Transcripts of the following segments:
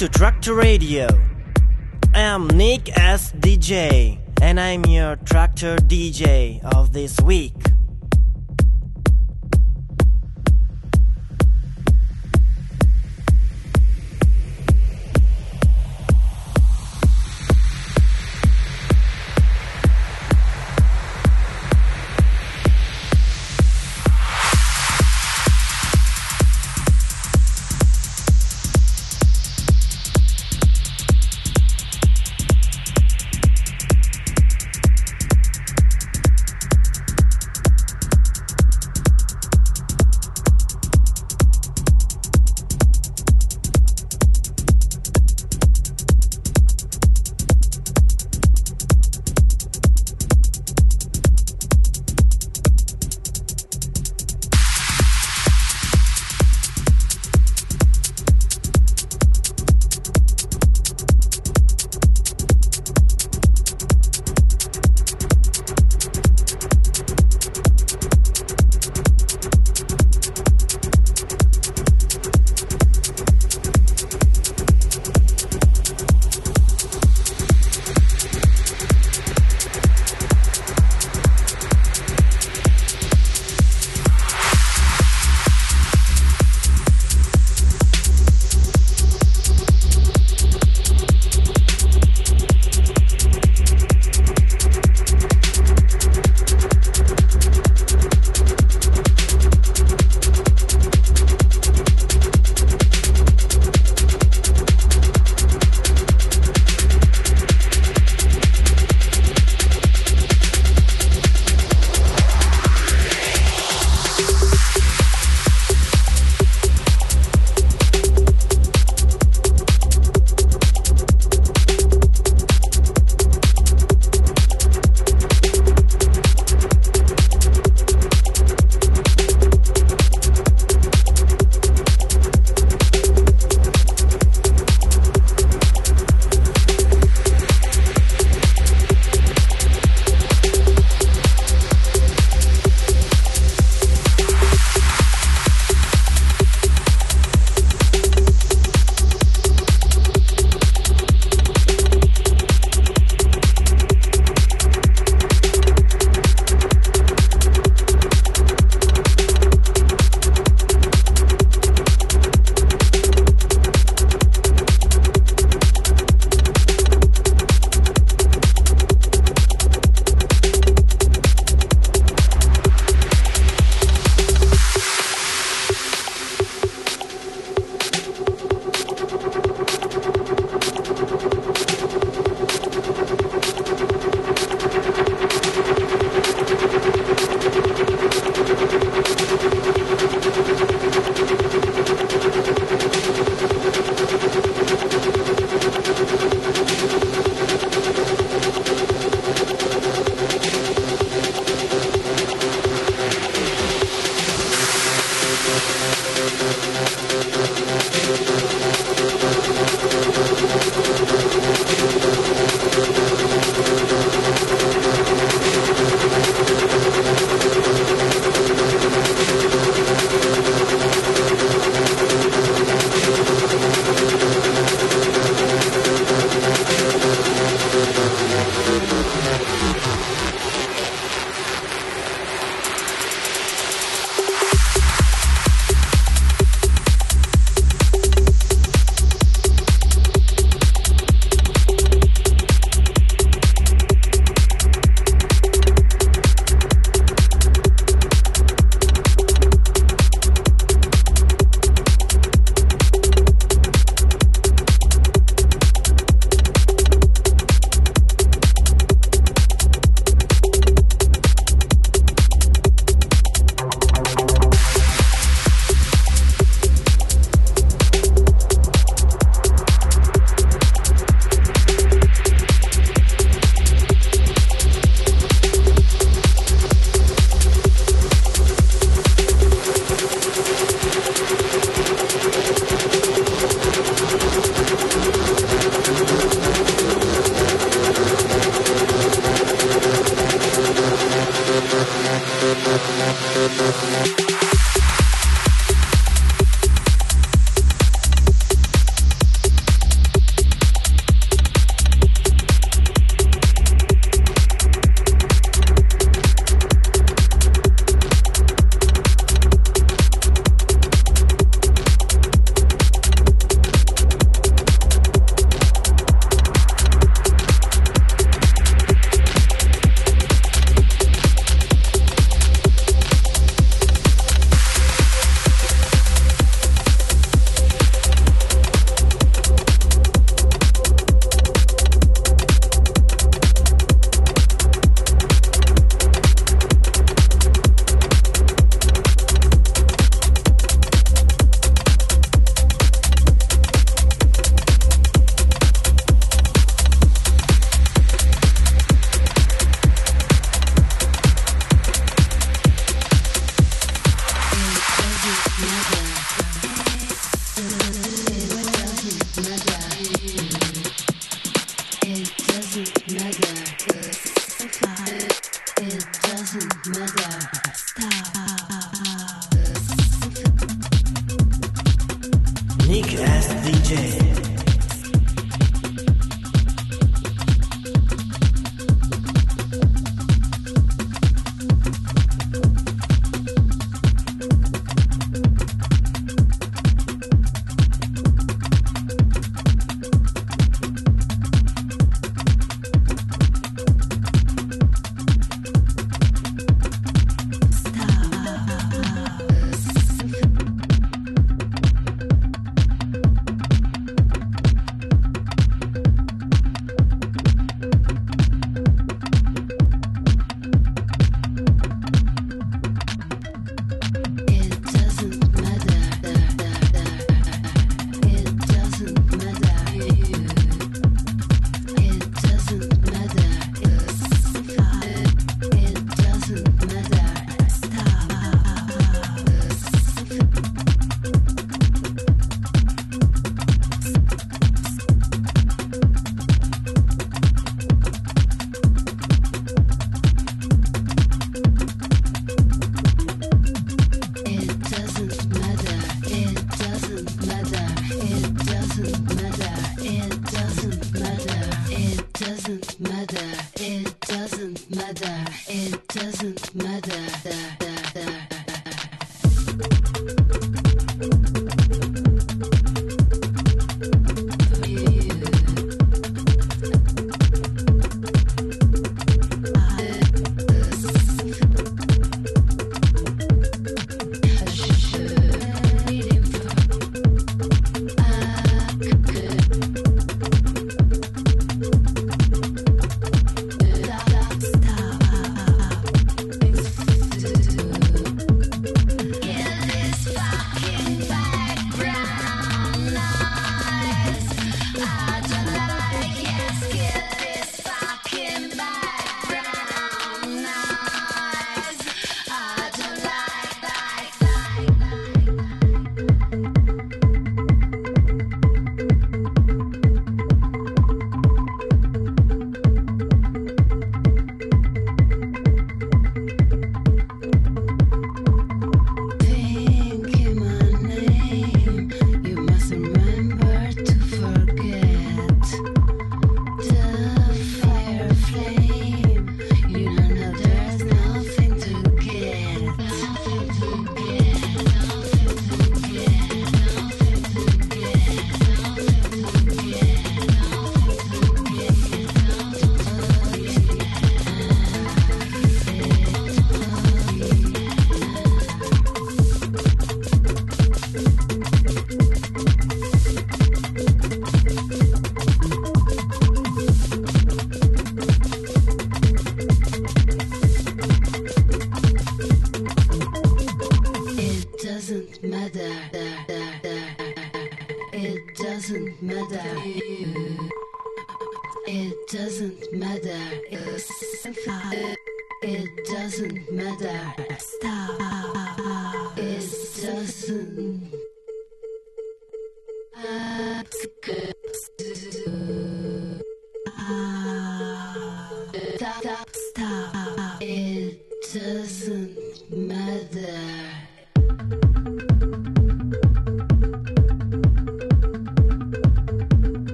to Tractor Radio. I am Nick S. DJ, and I'm your Tractor DJ of this week.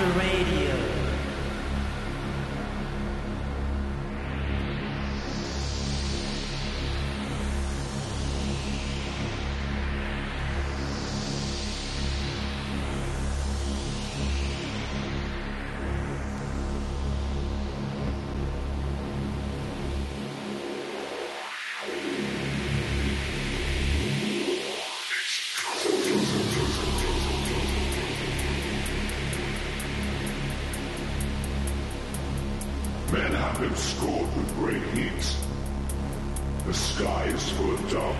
Monster Radio. eyes for darken.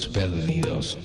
perdidos.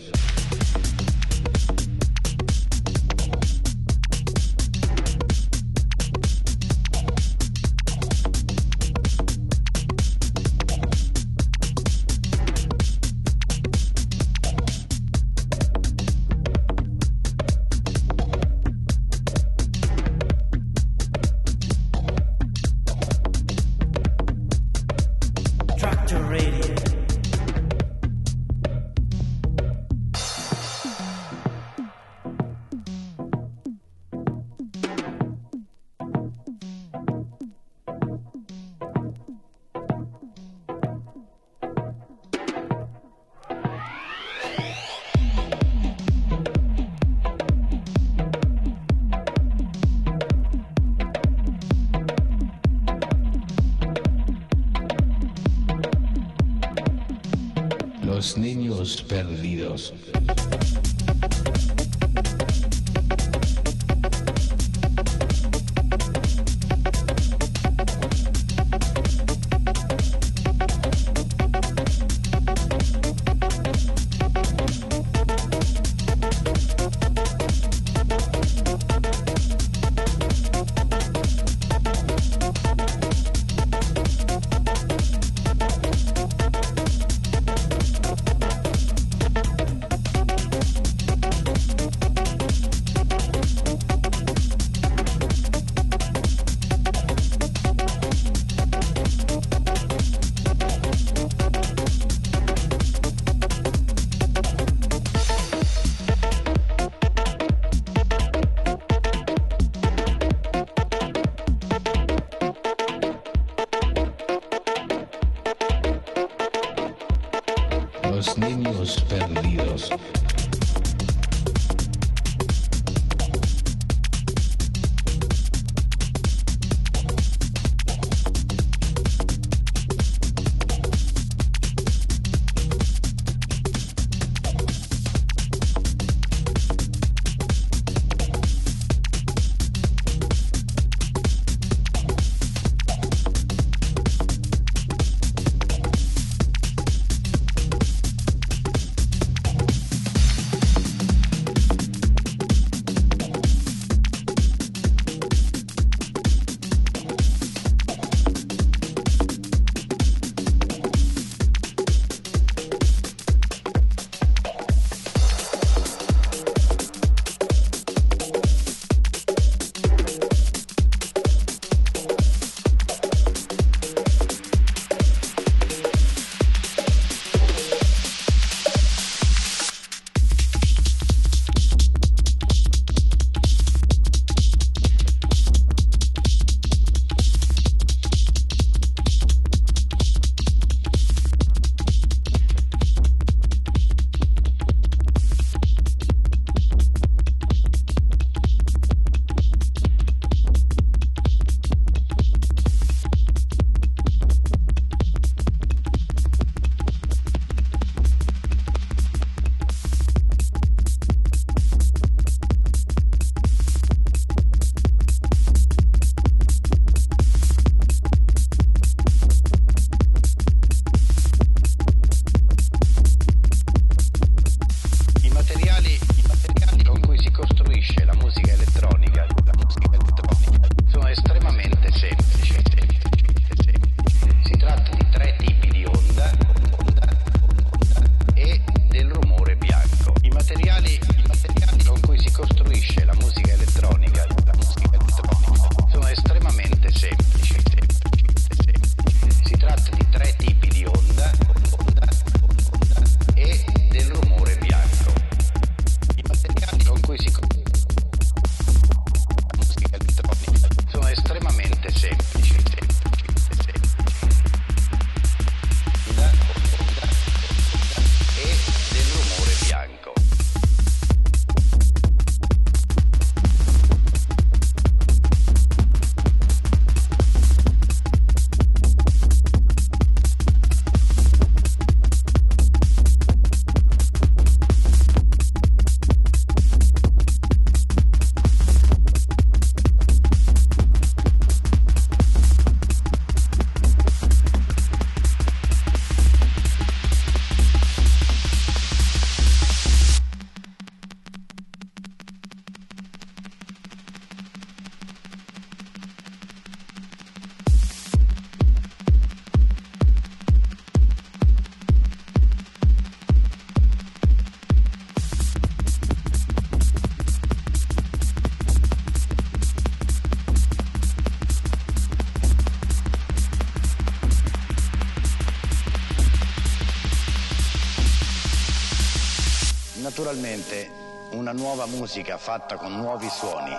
Naturalmente una nuova musica fatta con nuovi suoni,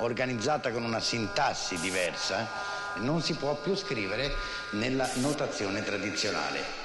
organizzata con una sintassi diversa, non si può più scrivere nella notazione tradizionale.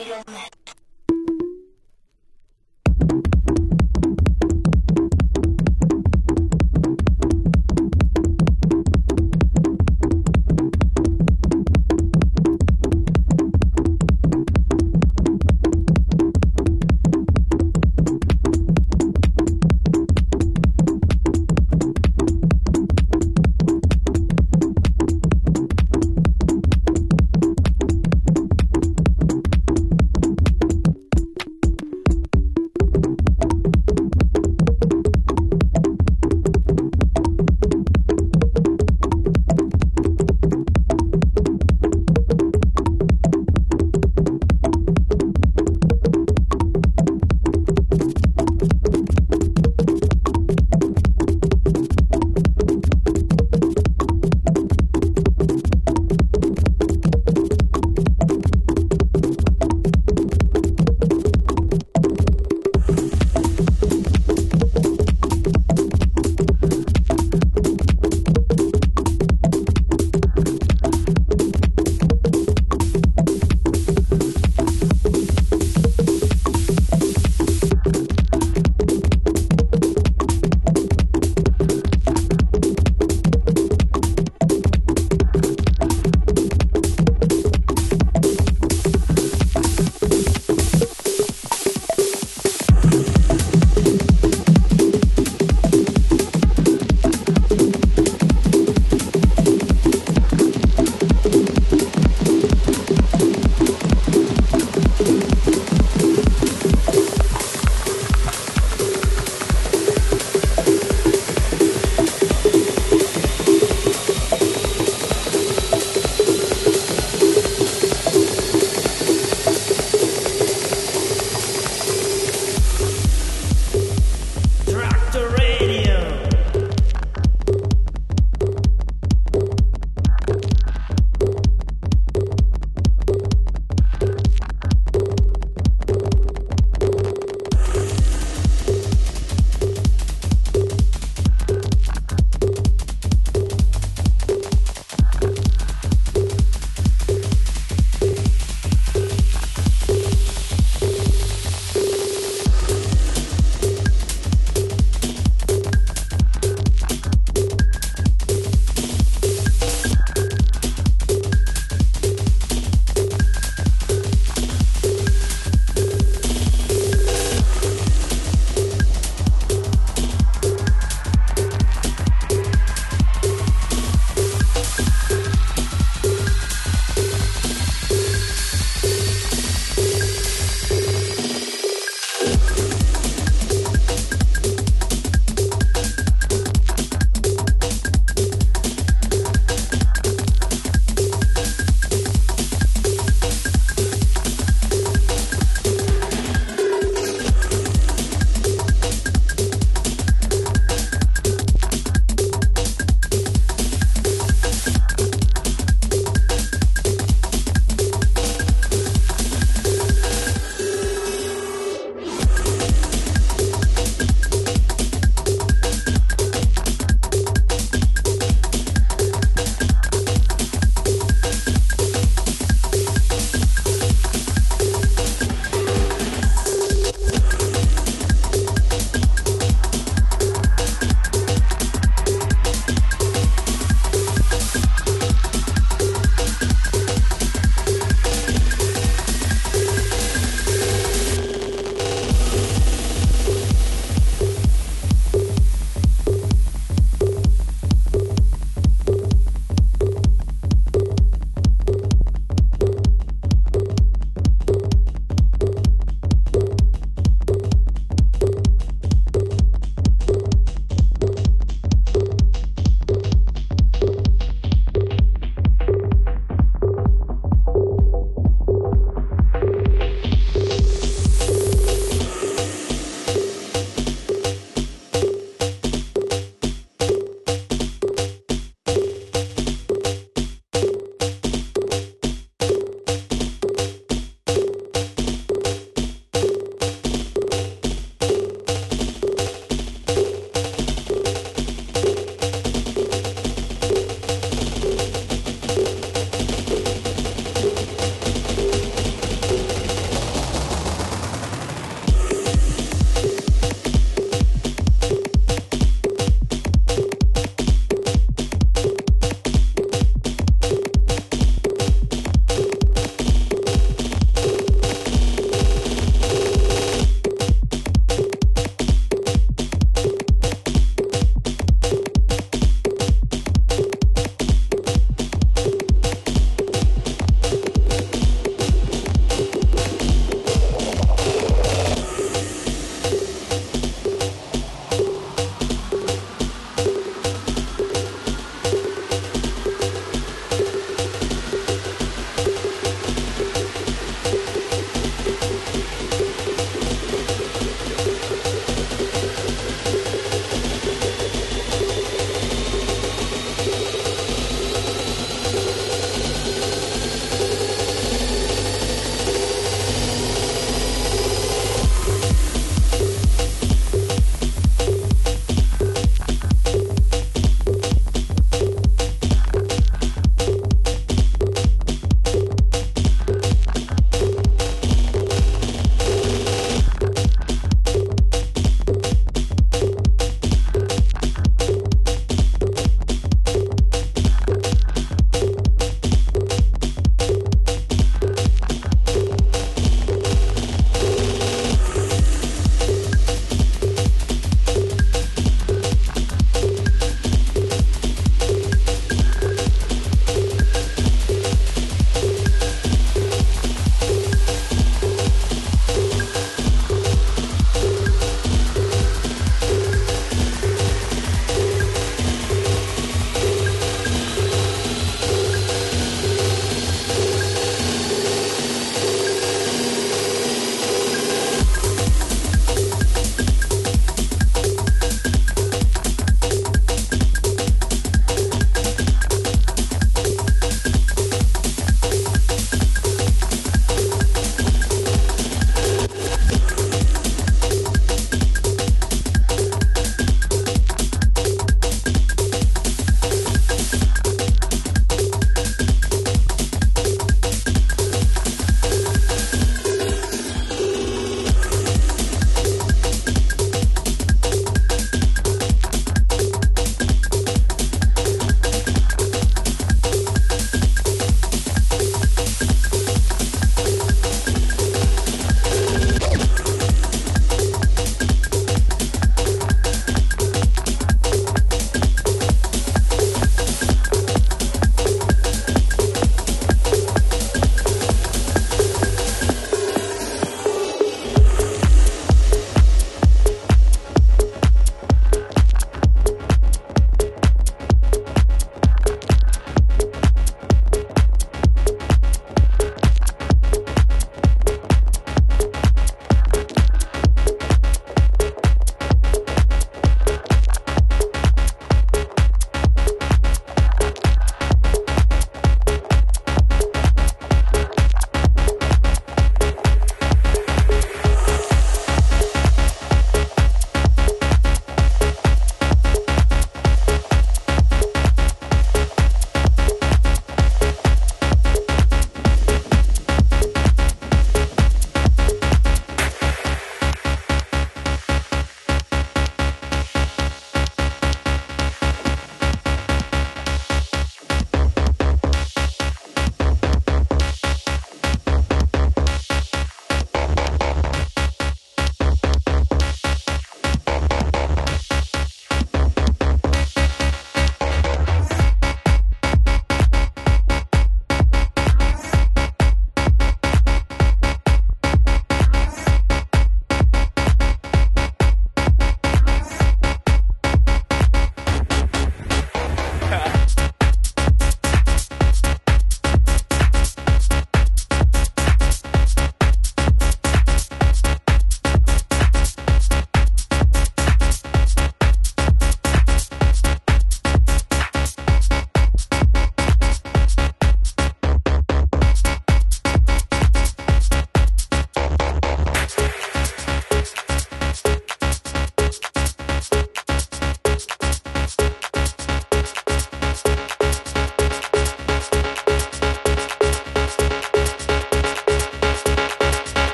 illness.